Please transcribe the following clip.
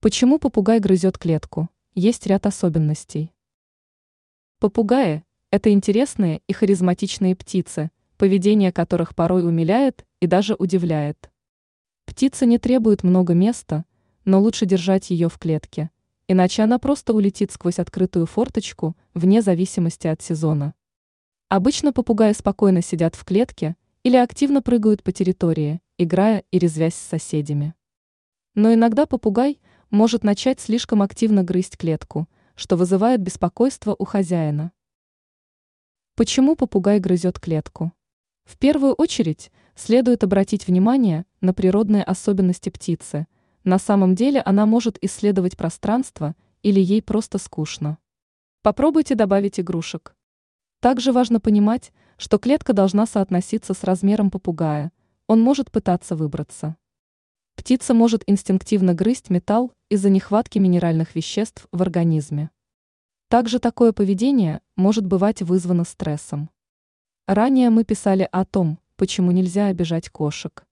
Почему попугай грызет клетку? Есть ряд особенностей. Попугаи – это интересные и харизматичные птицы, поведение которых порой умиляет и даже удивляет. Птица не требует много места, но лучше держать ее в клетке, иначе она просто улетит сквозь открытую форточку вне зависимости от сезона. Обычно попугаи спокойно сидят в клетке или активно прыгают по территории, играя и резвясь с соседями. Но иногда попугай может начать слишком активно грызть клетку, что вызывает беспокойство у хозяина. Почему попугай грызет клетку? В первую очередь следует обратить внимание на природные особенности птицы. На самом деле она может исследовать пространство или ей просто скучно. Попробуйте добавить игрушек. Также важно понимать, что клетка должна соотноситься с размером попугая, он может пытаться выбраться. Птица может инстинктивно грызть металл из-за нехватки минеральных веществ в организме. Также такое поведение может бывать вызвано стрессом. Ранее мы писали о том, почему нельзя обижать кошек.